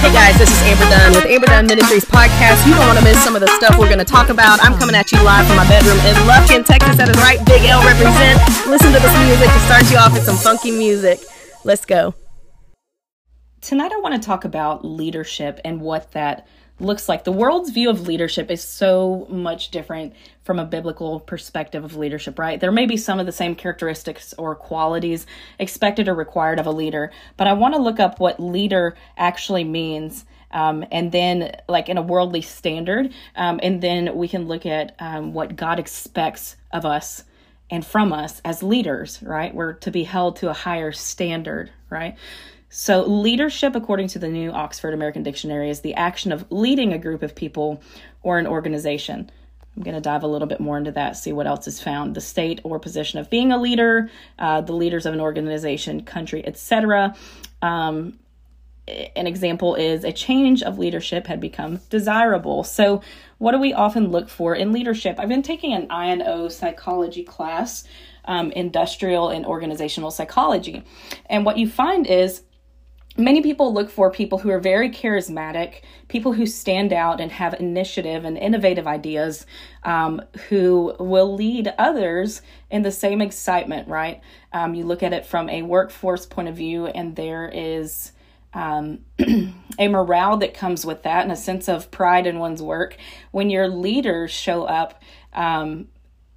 Hey guys, this is Amber Dunn with Amber Dunn Ministries podcast. You don't want to miss some of the stuff we're going to talk about. I'm coming at you live from my bedroom in Lufkin, Texas. That is right, Big L represent. Listen to this music to start you off with some funky music. Let's go. Tonight, I want to talk about leadership and what that looks like. The world's view of leadership is so much different from a biblical perspective of leadership, right? There may be some of the same characteristics or qualities expected or required of a leader, but I want to look up what leader actually means. Um, and then, like in a worldly standard, um, and then we can look at um, what God expects of us and from us as leaders, right? We're to be held to a higher standard, right? So, leadership, according to the new Oxford American Dictionary, is the action of leading a group of people or an organization. I'm going to dive a little bit more into that, see what else is found. The state or position of being a leader, uh, the leaders of an organization, country, etc. Um, an example is a change of leadership had become desirable. So, what do we often look for in leadership? I've been taking an I&O psychology class, um, industrial and organizational psychology. And what you find is many people look for people who are very charismatic, people who stand out and have initiative and innovative ideas, um, who will lead others in the same excitement, right? Um, you look at it from a workforce point of view, and there is um, a morale that comes with that and a sense of pride in one's work. When your leaders show up, um,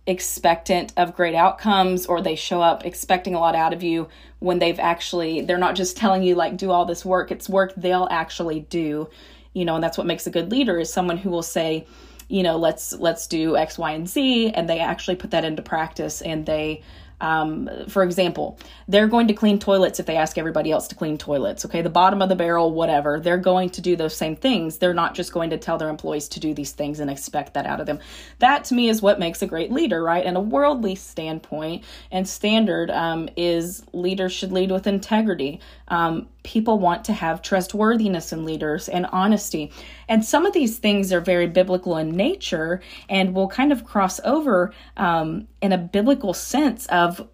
expectant of great outcomes or they show up expecting a lot out of you when they've actually they're not just telling you like do all this work. It's work they'll actually do you know and that's what makes a good leader is someone who will say you know let's let's do x y and z and they actually put that into practice and they um, for example, they're going to clean toilets if they ask everybody else to clean toilets. Okay, the bottom of the barrel, whatever. They're going to do those same things. They're not just going to tell their employees to do these things and expect that out of them. That to me is what makes a great leader, right? And a worldly standpoint and standard um, is leaders should lead with integrity. Um, people want to have trustworthiness in leaders and honesty. And some of these things are very biblical in nature and will kind of cross over um, in a biblical sense of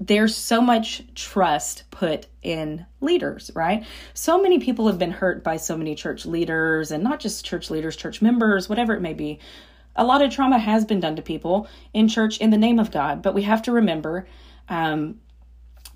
there's so much trust put in leaders, right? So many people have been hurt by so many church leaders and not just church leaders, church members, whatever it may be. A lot of trauma has been done to people in church in the name of God, but we have to remember um,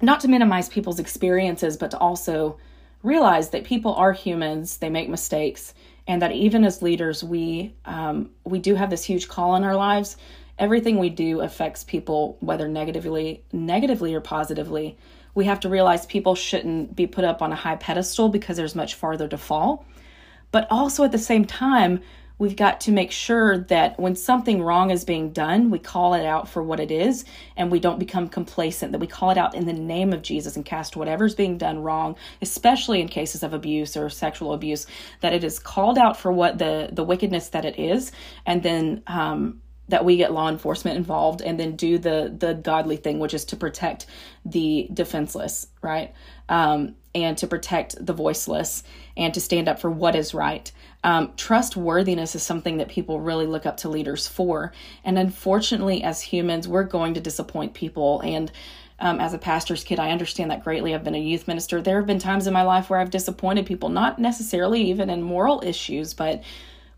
not to minimize people's experiences, but to also realize that people are humans, they make mistakes, and that even as leaders, we um, we do have this huge call in our lives. Everything we do affects people, whether negatively, negatively or positively. We have to realize people shouldn't be put up on a high pedestal because there's much farther to fall. But also at the same time, we've got to make sure that when something wrong is being done, we call it out for what it is and we don't become complacent, that we call it out in the name of Jesus and cast whatever's being done wrong, especially in cases of abuse or sexual abuse, that it is called out for what the, the wickedness that it is, and then um, that we get law enforcement involved and then do the the godly thing which is to protect the defenseless right? Um, and to protect the voiceless and to stand up for what is right um, trustworthiness is something that people really look up to leaders for and unfortunately as humans we're going to disappoint people and um, as a pastor's kid, I understand that greatly. I've been a youth minister. There have been times in my life where I've disappointed people, not necessarily even in moral issues, but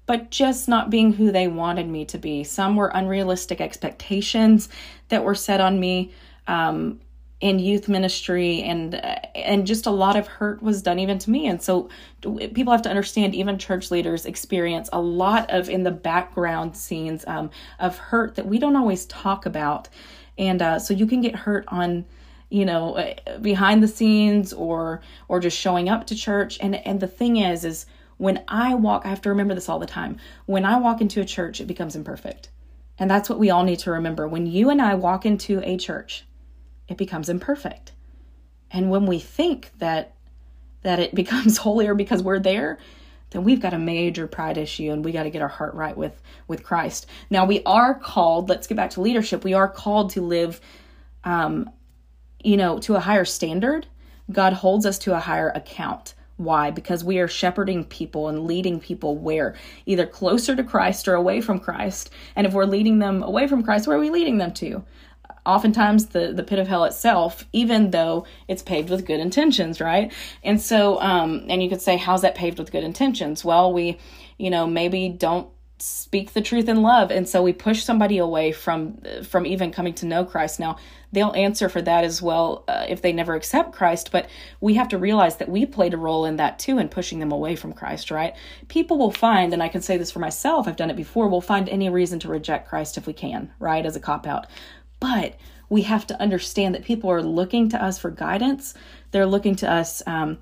but just not being who they wanted me to be. Some were unrealistic expectations that were set on me um, in youth ministry, and and just a lot of hurt was done even to me. And so people have to understand, even church leaders experience a lot of in the background scenes um, of hurt that we don't always talk about, and uh, so you can get hurt on you know uh, behind the scenes or or just showing up to church and and the thing is is when I walk, I have to remember this all the time. When I walk into a church, it becomes imperfect. And that's what we all need to remember. When you and I walk into a church, it becomes imperfect. And when we think that that it becomes holier because we're there, then we've got a major pride issue and we got to get our heart right with with Christ. Now we are called, let's get back to leadership. We are called to live um you know, to a higher standard. God holds us to a higher account. Why? Because we are shepherding people and leading people where? Either closer to Christ or away from Christ. And if we're leading them away from Christ, where are we leading them to? Oftentimes the the pit of hell itself even though it's paved with good intentions right? And so um and you could say how's that paved with good intentions? Well we you know maybe don't speak the truth in love and so we push somebody away from from even coming to know christ. Now they'll answer for that as well uh, if they never accept christ but we have to realize that we played a role in that too in pushing them away from christ right? People will find and i can say this for myself i've done it before we'll find any reason to reject christ if we can right as a cop out but we have to understand that people are looking to us for guidance they're looking to us um,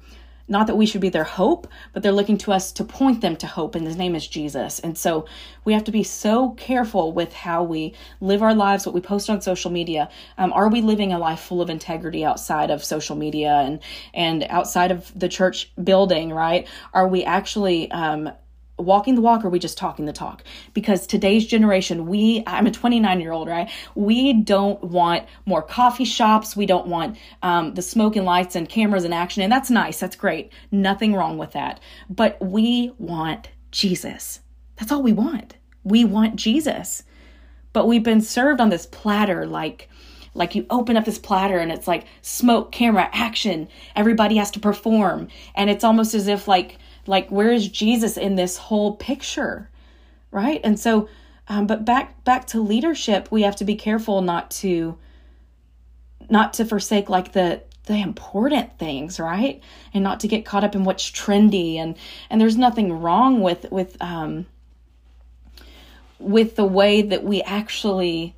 not that we should be their hope, but they're looking to us to point them to hope, and his name is Jesus. And so we have to be so careful with how we live our lives, what we post on social media. Um, are we living a life full of integrity outside of social media and and outside of the church building? Right? Are we actually um, walking the walk or are we just talking the talk? Because today's generation we i'm a 29 year old right? We don't want more coffee shops. We don't want um, the smoke and lights and cameras and action and that's nice. That's great. Nothing wrong with that. But we want jesus. That's all we want. We want jesus. But we've been served on this platter like like you open up this platter and it's like smoke camera action. Everybody has to perform. And it's almost as if like like where is jesus in this whole picture right? And so um, but back back to leadership we have to be careful not to not to forsake like the the important things right? And not to get caught up in what's trendy and and there's nothing wrong with with um with the way that we actually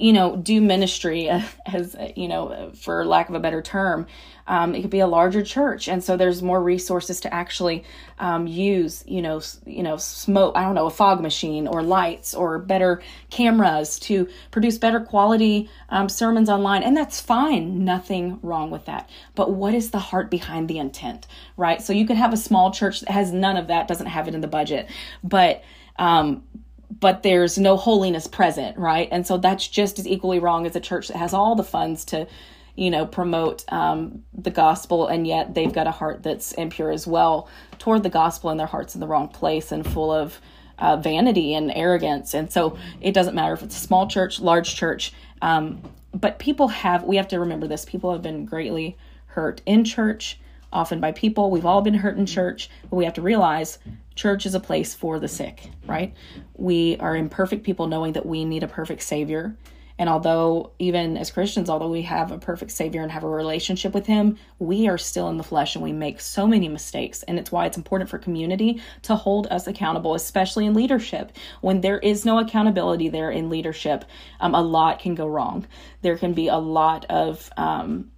you know do ministry as you know for lack of a better term um, it could be a larger church. And so there's more resources to actually um, use you know you know smoke i don't know a fog machine or lights or better cameras to produce better quality um, sermons online. And that's fine. Nothing wrong with that. But what is the heart behind the intent right? So you could have a small church that has none of that doesn't have it in the budget. But um, but there's no holiness present, right? And so that's just as equally wrong as a church that has all the funds to, you know, promote um, the gospel, and yet they've got a heart that's impure as well toward the gospel, and their heart's in the wrong place and full of uh, vanity and arrogance. And so it doesn't matter if it's a small church, large church, um, but people have, we have to remember this people have been greatly hurt in church, often by people. We've all been hurt in church, but we have to realize Church is a place for the sick, right? We are imperfect people knowing that we need a perfect Savior. And although, even as Christians, although we have a perfect Savior and have a relationship with Him, we are still in the flesh and we make so many mistakes. And it's why it's important for community to hold us accountable, especially in leadership. When there is no accountability there in leadership, um, a lot can go wrong. There can be a lot of um,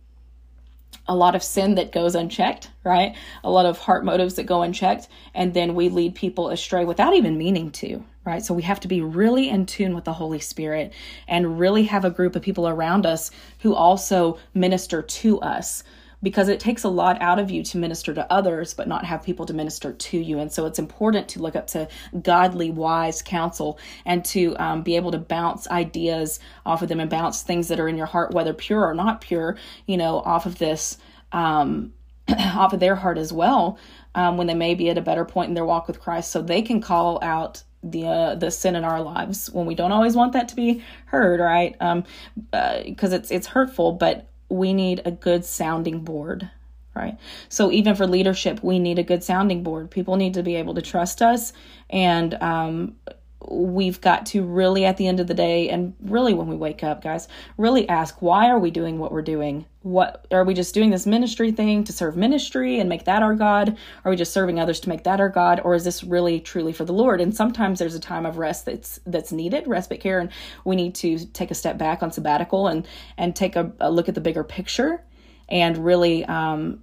a lot of sin that goes unchecked, right? A lot of heart motives that go unchecked, and then we lead people astray without even meaning to, right? So we have to be really in tune with the Holy Spirit and really have a group of people around us who also minister to us because it takes a lot out of you to minister to others but not have people to minister to you. And so it's important to look up to godly wise counsel and to um, be able to bounce ideas off of them and bounce things that are in your heart whether pure or not pure you know off of this um, off of their heart as well um, when they may be at a better point in their walk with christ. So they can call out the uh, the sin in our lives when we don't always want that to be heard right? Um because uh, it's it's hurtful but we need a good sounding board, right? So even for leadership, we need a good sounding board. People need to be able to trust us, and um, we've got to really, at the end of the day, and really when we wake up, guys, really ask why are we doing what we're doing? What are we just doing this ministry thing to serve ministry and make that our God? Are we just serving others to make that our God, or is this really truly for the Lord? And sometimes there's a time of rest that's that's needed, respite care, and we need to take a step back on sabbatical and and take a, a look at the bigger picture and really um,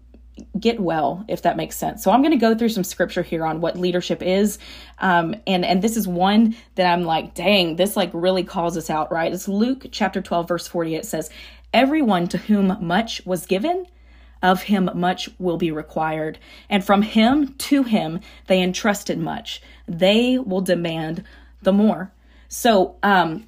get well if that makes sense. So i'm going to go through some scripture here on what leadership is um, and and this is one that i'm like dang this like really calls us out right? It's luke chapter 12 verse 40 it says everyone to whom much was given of him much will be required. And from him to him they entrusted much. They will demand the more. So um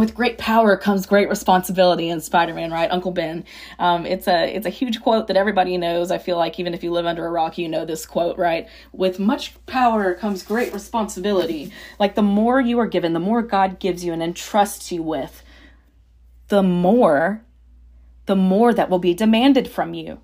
with great power comes great responsibility in spider-man right? Uncle ben. Um, it's a it's a huge quote that everybody knows. I feel like even if you live under a rock you know this quote right? With much power comes great responsibility. Like the more you are given the more god gives you and entrusts you with the more, the more that will be demanded from you.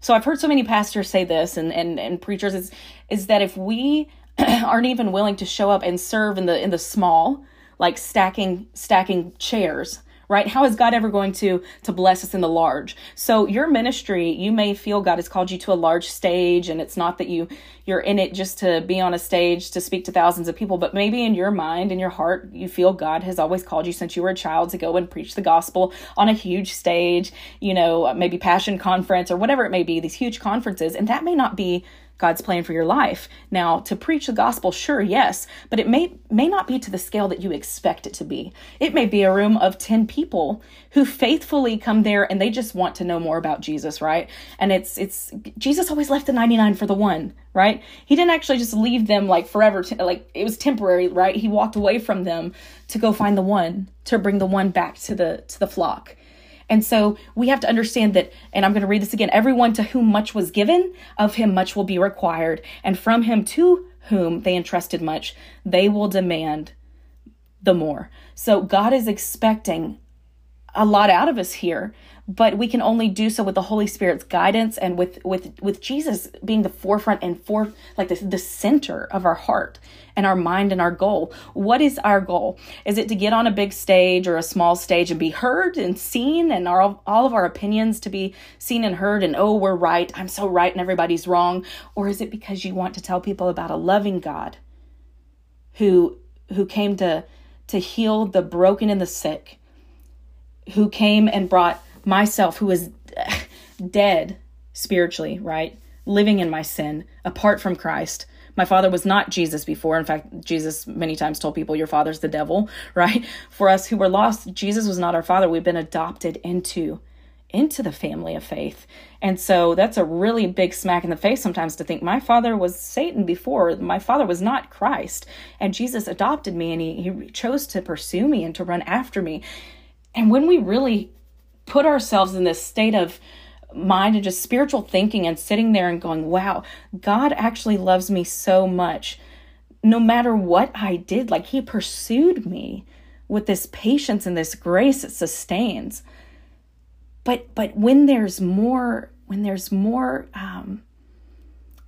So I've heard so many pastors say this and, and, and preachers is, is that if we aren't even willing to show up and serve in the in the small, like stacking stacking chairs, right? How is God ever going to to bless us in the large? So your ministry, you may feel God has called you to a large stage and it's not that you you're in it just to be on a stage to speak to thousands of people, but maybe in your mind in your heart you feel God has always called you since you were a child to go and preach the gospel on a huge stage, you know, maybe passion conference or whatever it may be, these huge conferences, and that may not be God's plan for your life. Now, to preach the gospel, sure, yes, but it may may not be to the scale that you expect it to be. It may be a room of 10 people who faithfully come there and they just want to know more about Jesus, right? And it's it's Jesus always left the 99 for the one, right? He didn't actually just leave them like forever like it was temporary, right? He walked away from them to go find the one, to bring the one back to the to the flock. And so we have to understand that, and I'm going to read this again everyone to whom much was given, of him much will be required. And from him to whom they entrusted much, they will demand the more. So God is expecting a lot out of us here but we can only do so with the holy spirit's guidance and with with with jesus being the forefront and for like the, the center of our heart and our mind and our goal. What is our goal? Is it to get on a big stage or a small stage and be heard and seen and our, all of our opinions to be seen and heard and oh we're right. I'm so right and everybody's wrong. Or is it because you want to tell people about a loving god who who came to to heal the broken and the sick who came and brought myself, who was dead spiritually, right? Living in my sin, apart from Christ. My father was not Jesus before. In fact, Jesus many times told people, Your father's the devil, right? For us who were lost, Jesus was not our father. We've been adopted into into the family of faith. And so that's a really big smack in the face sometimes to think my father was Satan before. My father was not Christ. And Jesus adopted me and he, he chose to pursue me and to run after me. And when we really put ourselves in this state of mind and just spiritual thinking and sitting there and going, wow, God actually loves me so much. No matter what I did, like He pursued me with this patience and this grace that sustains. But but when there's more, when there's more um,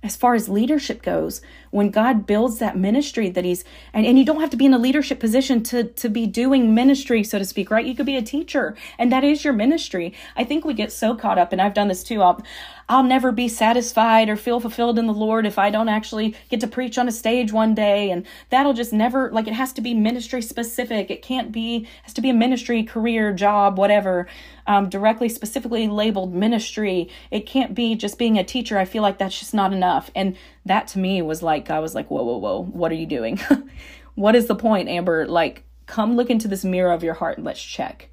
as far as leadership goes when god builds that ministry that he's and, and you don't have to be in a leadership position to to be doing ministry so to speak right you could be a teacher and that is your ministry i think we get so caught up and i've done this too i'll I'll never be satisfied or feel fulfilled in the Lord if I don't actually get to preach on a stage one day. And that'll just never, like, it has to be ministry specific. It can't be, has to be a ministry, career, job, whatever, um, directly, specifically labeled ministry. It can't be just being a teacher. I feel like that's just not enough. And that to me was like, I was like, whoa, whoa, whoa, what are you doing? what is the point, Amber? Like, come look into this mirror of your heart and let's check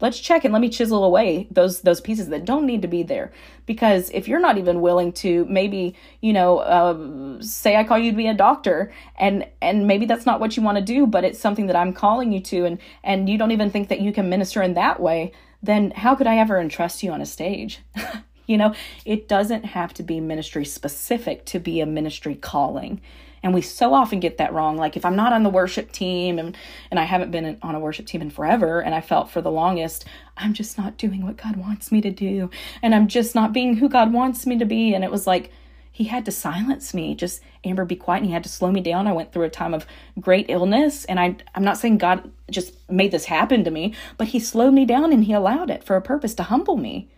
let's check and let me chisel away those those pieces that don't need to be there because if you're not even willing to maybe you know uh, say i call you to be a doctor and and maybe that's not what you want to do but it's something that i'm calling you to and and you don't even think that you can minister in that way then how could i ever entrust you on a stage you know it doesn't have to be ministry specific to be a ministry calling and we so often get that wrong. Like if I'm not on the worship team and, and I haven't been on a worship team in forever, and I felt for the longest, I'm just not doing what God wants me to do. And I'm just not being who God wants me to be. And it was like, he had to silence me just amber be quiet and he had to slow me down i went through a time of great illness and I, i'm not saying god just made this happen to me but he slowed me down and he allowed it for a purpose to humble me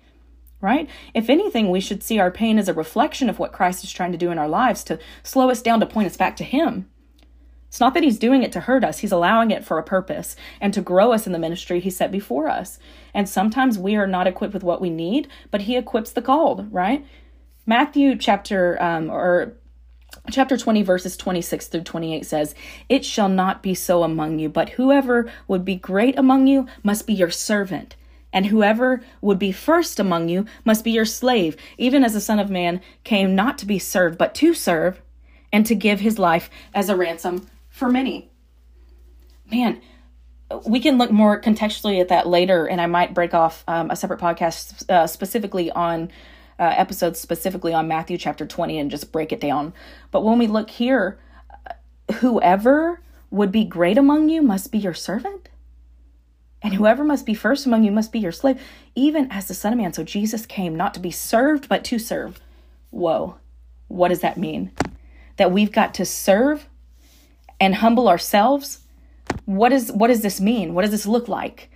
right? If anything, we should see our pain as a reflection of what Christ is trying to do in our lives to slow us down to point us back to Him. It's not that He's doing it to hurt us, He's allowing it for a purpose and to grow us in the ministry He set before us. And sometimes we are not equipped with what we need, but He equips the called, right? Matthew chapter um, or chapter 20 verses 26 through 28 says it shall not be so among you but whoever would be great among you must be your servant and whoever would be first among you must be your slave, even as the Son of Man came not to be served, but to serve, and to give his life as a ransom for many. Man, we can look more contextually at that later, and I might break off um, a separate podcast uh, specifically on uh, episodes specifically on Matthew chapter 20 and just break it down. But when we look here, whoever would be great among you must be your servant. And whoever must be first among you must be your slave, even as the Son of Man. So Jesus came not to be served, but to serve. Whoa. What does that mean? That we've got to serve and humble ourselves? What is what does this mean? What does this look like?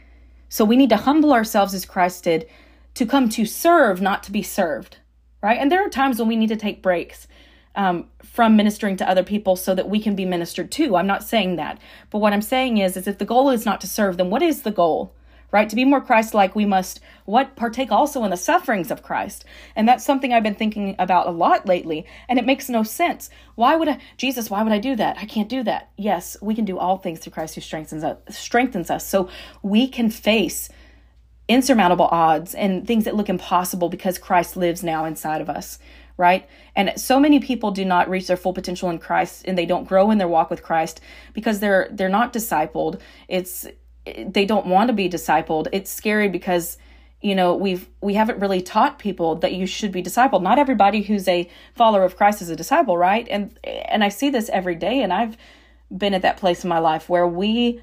So we need to humble ourselves as Christ did to come to serve, not to be served. Right? And there are times when we need to take breaks um, from ministering to other people so that we can be ministered to. I'm not saying that. But what I'm saying is, is if the goal is not to serve, then what is the goal? Right? To be more Christ like, we must what partake also in the sufferings of Christ. And that's something I've been thinking about a lot lately. And it makes no sense. Why would I, Jesus, why would I do that? I can't do that. Yes, we can do all things through Christ who strengthens us, strengthens us. So we can face insurmountable odds and things that look impossible because Christ lives now inside of us right? And so many people do not reach their full potential in Christ and they don't grow in their walk with Christ because they're they're not discipled. It's they don't want to be discipled. It's scary because you know we've we haven't really taught people that you should be discipled not everybody who's a follower of christ is a disciple right and and i see this every day and i've been at that place in my life where we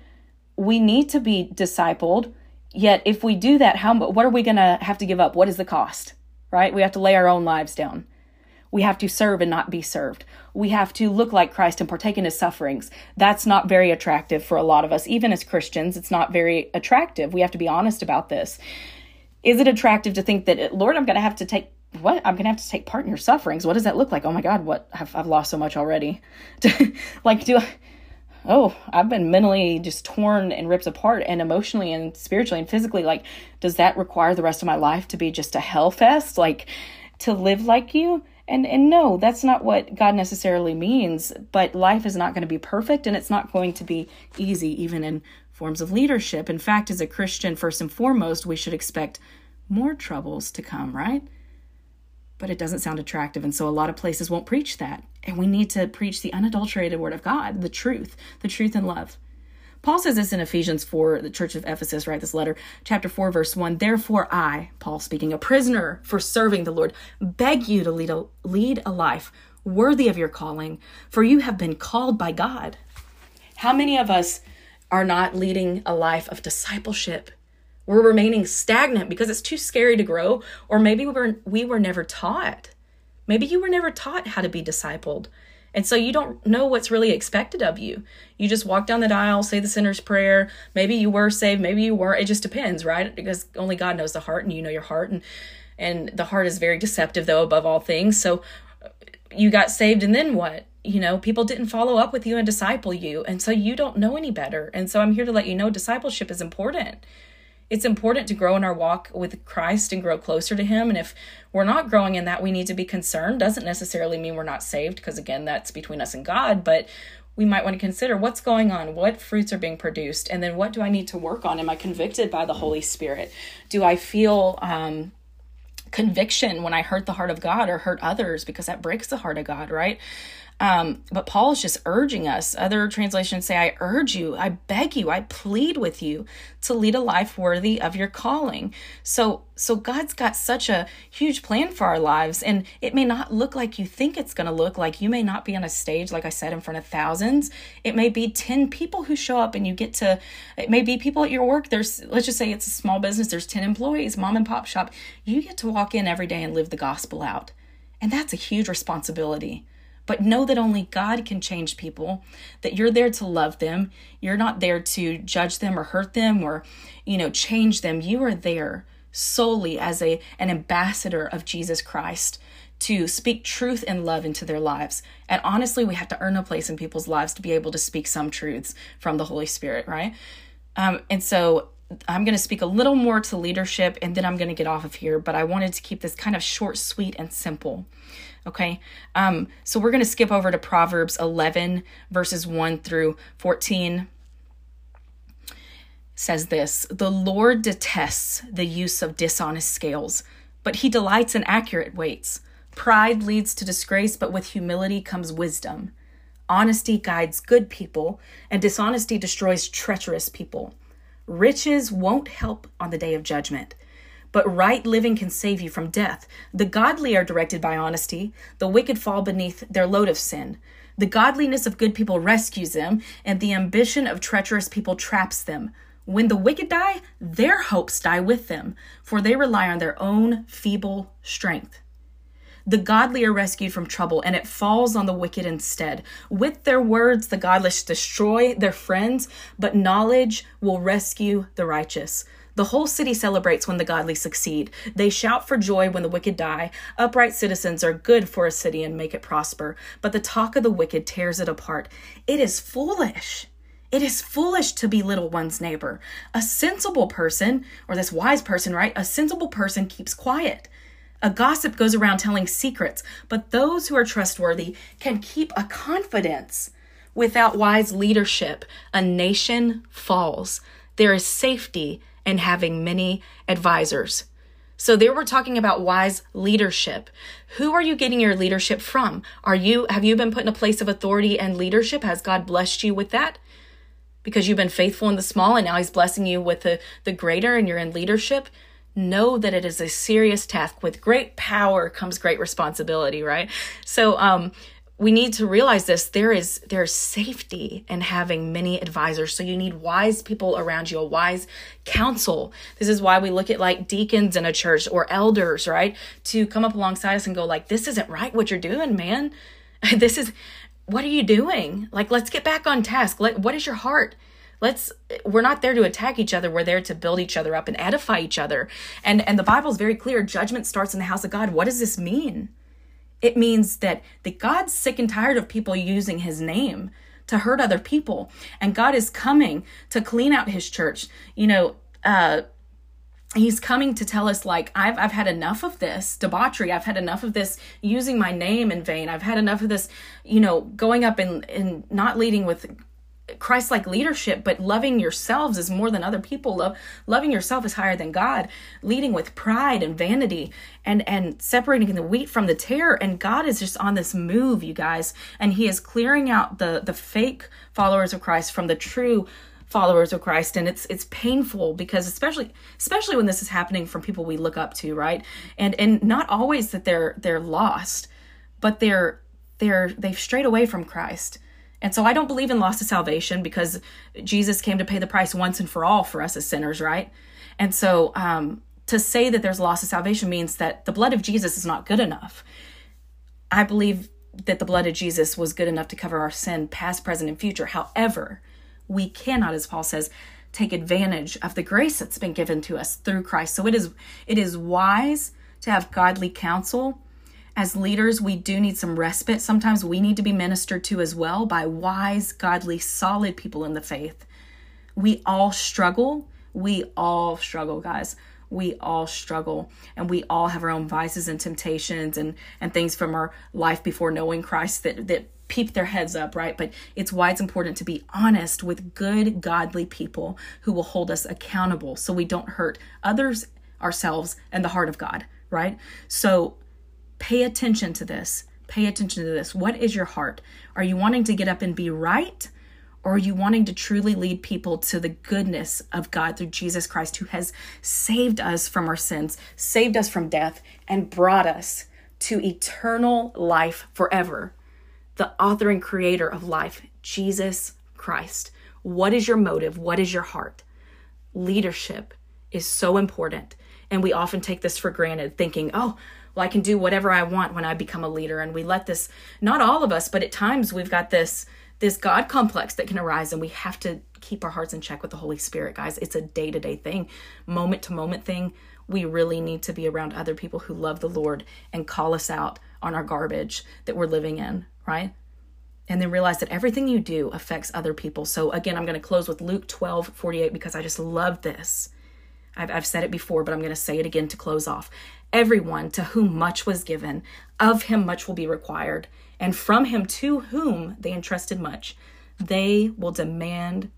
we need to be discipled yet if we do that how what are we going to have to give up what is the cost right we have to lay our own lives down we have to serve and not be served. We have to look like Christ and partake in his sufferings. That's not very attractive for a lot of us. Even as Christians, it's not very attractive. We have to be honest about this. Is it attractive to think that, Lord, I'm going to have to take what I'm gonna have to take part in your sufferings. What does that look like? Oh my God, what I've, I've lost so much already. like, do I, oh, I've been mentally just torn and ripped apart, and emotionally and spiritually and physically. Like, does that require the rest of my life to be just a hell fest? Like, to live like you? And and no, that's not what God necessarily means, but life is not going to be perfect and it's not going to be easy even in forms of leadership. In fact, as a Christian first and foremost, we should expect more troubles to come, right? But it doesn't sound attractive and so a lot of places won't preach that. And we need to preach the unadulterated word of God, the truth, the truth and love. Paul says this in Ephesians 4, the church of Ephesus, write this letter, chapter 4, verse 1. Therefore, I, Paul speaking, a prisoner for serving the Lord, beg you to lead a, lead a life worthy of your calling, for you have been called by God. How many of us are not leading a life of discipleship? We're remaining stagnant because it's too scary to grow, or maybe we were, we were never taught. Maybe you were never taught how to be discipled. And so you don't know what's really expected of you. You just walk down the aisle, say the sinner's prayer. Maybe you were saved, maybe you weren't. It just depends, right? Because only God knows the heart and you know your heart and and the heart is very deceptive though above all things. So uh, you got saved and then what? You know, people didn't follow up with you and disciple you. And so you don't know any better. And so I'm here to let you know discipleship is important it's important to grow in our walk with Christ and grow closer to Him. And if we're not growing in that, we need to be concerned. Doesn't necessarily mean we're not saved, because again, that's between us and God. But we might want to consider what's going on, what fruits are being produced, and then what do I need to work on? Am I convicted by the Holy Spirit? Do I feel um, conviction when I hurt the heart of God or hurt others? Because that breaks the heart of God, right? Um, but Paul is just urging us. Other translations say, I urge you, I beg you, I plead with you to lead a life worthy of your calling. So, so God's got such a huge plan for our lives, and it may not look like you think it's going to look like. You may not be on a stage, like I said, in front of thousands. It may be 10 people who show up, and you get to, it may be people at your work. There's, let's just say it's a small business, there's 10 employees, mom and pop shop. You get to walk in every day and live the gospel out. And that's a huge responsibility. But know that only God can change people, that you're there to love them. You're not there to judge them or hurt them or, you know, change them. You are there solely as a an ambassador of Jesus Christ to speak truth and love into their lives. And honestly, we have to earn a place in people's lives to be able to speak some truths from the Holy Spirit, right? Um, and so I'm going to speak a little more to leadership and then I'm going to get off of here, but I wanted to keep this kind of short, sweet, and simple. Okay. Um, so we're going to skip over to Proverbs 11, verses 1 through 14. It says this The Lord detests the use of dishonest scales, but he delights in accurate weights. Pride leads to disgrace, but with humility comes wisdom. Honesty guides good people, and dishonesty destroys treacherous people. Riches won't help on the day of judgment but right living can save you from death. The godly are directed by honesty, the wicked fall beneath their load of sin. The godliness of good people rescues them, and the ambition of treacherous people traps them. When the wicked die, their hopes die with them, for they rely on their own feeble strength. The godly are rescued from trouble, and it falls on the wicked instead. With their words, the godless destroy their friends, but knowledge will rescue the righteous. The whole city celebrates when the godly succeed. They shout for joy when the wicked die. Upright citizens are good for a city and make it prosper, but the talk of the wicked tears it apart. It is foolish. It is foolish to belittle one's neighbor. A sensible person, or this wise person, right? A sensible person keeps quiet. A gossip goes around telling secrets, but those who are trustworthy can keep a confidence. Without wise leadership, a nation falls. There is safety and having many advisors. So there we're talking about wise leadership. Who are you getting your leadership from? Are you have you been put in a place of authority and leadership? Has God blessed you with that? Because you've been faithful in the small and now he's blessing you with the, the greater and you're in leadership. Know that it is a serious task. With great power comes great responsibility, right? So um we need to realize this there is there's safety in having many advisors. So you need wise people around you a wise counsel. This is why we look at like deacons in a church or elders right? To come up alongside us and go like this isn't right what you're doing man. This is what are you doing? Like let's get back on task. Let, what is your heart? Let's we're not there to attack each other. We're there to build each other up and edify each other. And and the bible is very clear. Judgment starts in the house of god. What does this mean it means that, that God's sick and tired of people using his name to hurt other people. And God is coming to clean out his church. You know, uh, he's coming to tell us like I've I've had enough of this debauchery. I've had enough of this using my name in vain. I've had enough of this, you know, going up and and not leading with Christ like leadership, but loving yourselves is more than other people. Love loving yourself is higher than God. Leading with pride and vanity and and separating the wheat from the tare. And God is just on this move, you guys, and He is clearing out the the fake followers of Christ from the true followers of Christ and it's it's painful because especially especially when this is happening from people we look up to, right? And and not always that they're they're lost, but they're they're they've strayed away from Christ and so I don't believe in loss of salvation because Jesus came to pay the price once and for all for us as sinners, right? And so um, to say that there's loss of salvation means that the blood of Jesus is not good enough. I believe that the blood of Jesus was good enough to cover our sin, past, present, and future. However, we cannot, as Paul says, take advantage of the grace that's been given to us through Christ. So it is it is wise to have godly counsel as leaders, we do need some respite. Sometimes we need to be ministered to as well by wise, godly, solid people in the faith. We all struggle. We all struggle, guys. We all struggle and we all have our own vices and temptations and, and things from our life before knowing Christ that, that peep their heads up, right? But it's why it's important to be honest with good, godly people who will hold us accountable so we don't hurt others, ourselves, and the heart of God, right? So Pay attention to this. Pay attention to this. What is your heart? Are you wanting to get up and be right? Or are you wanting to truly lead people to the goodness of God through Jesus Christ, who has saved us from our sins, saved us from death, and brought us to eternal life forever? The author and creator of life, Jesus Christ. What is your motive? What is your heart? Leadership is so important. And we often take this for granted, thinking, oh, well, I can do whatever I want when I become a leader. And we let this, not all of us, but at times we've got this this God complex that can arise, and we have to keep our hearts in check with the Holy Spirit, guys. It's a day to day thing, moment to moment thing. We really need to be around other people who love the Lord and call us out on our garbage that we're living in, right? And then realize that everything you do affects other people. So, again, I'm going to close with Luke 12 48 because I just love this. I've, I've said it before, but I'm going to say it again to close off. Everyone to whom much was given, of him much will be required, and from him to whom they entrusted much, they will demand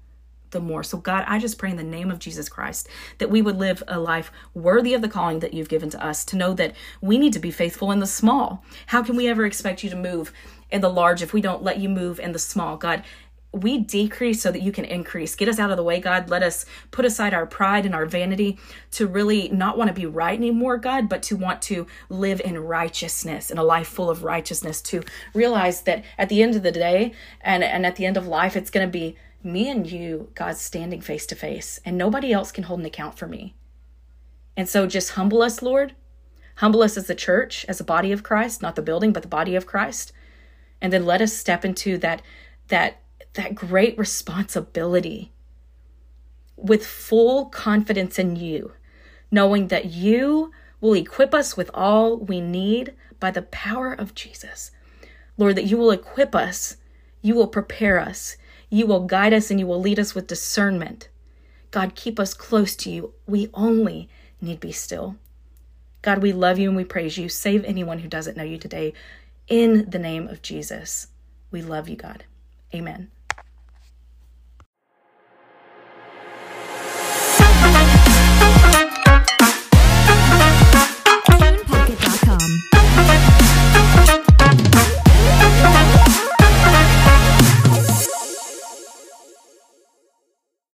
the more. So, God, I just pray in the name of Jesus Christ that we would live a life worthy of the calling that you've given to us, to know that we need to be faithful in the small. How can we ever expect you to move in the large if we don't let you move in the small? God, we decrease so that you can increase. Get us out of the way, God. Let us put aside our pride and our vanity to really not want to be right anymore, God, but to want to live in righteousness, in a life full of righteousness, to realize that at the end of the day and, and at the end of life, it's going to be me and you, God, standing face to face, and nobody else can hold an account for me. And so just humble us, Lord. Humble us as the church, as a body of Christ, not the building, but the body of Christ. And then let us step into that that that great responsibility with full confidence in you, knowing that you will equip us with all we need by the power of Jesus. Lord, that you will equip us, you will prepare us, you will guide us, and you will lead us with discernment. God, keep us close to you. We only need be still. God, we love you and we praise you. Save anyone who doesn't know you today in the name of Jesus. We love you, God. Amen.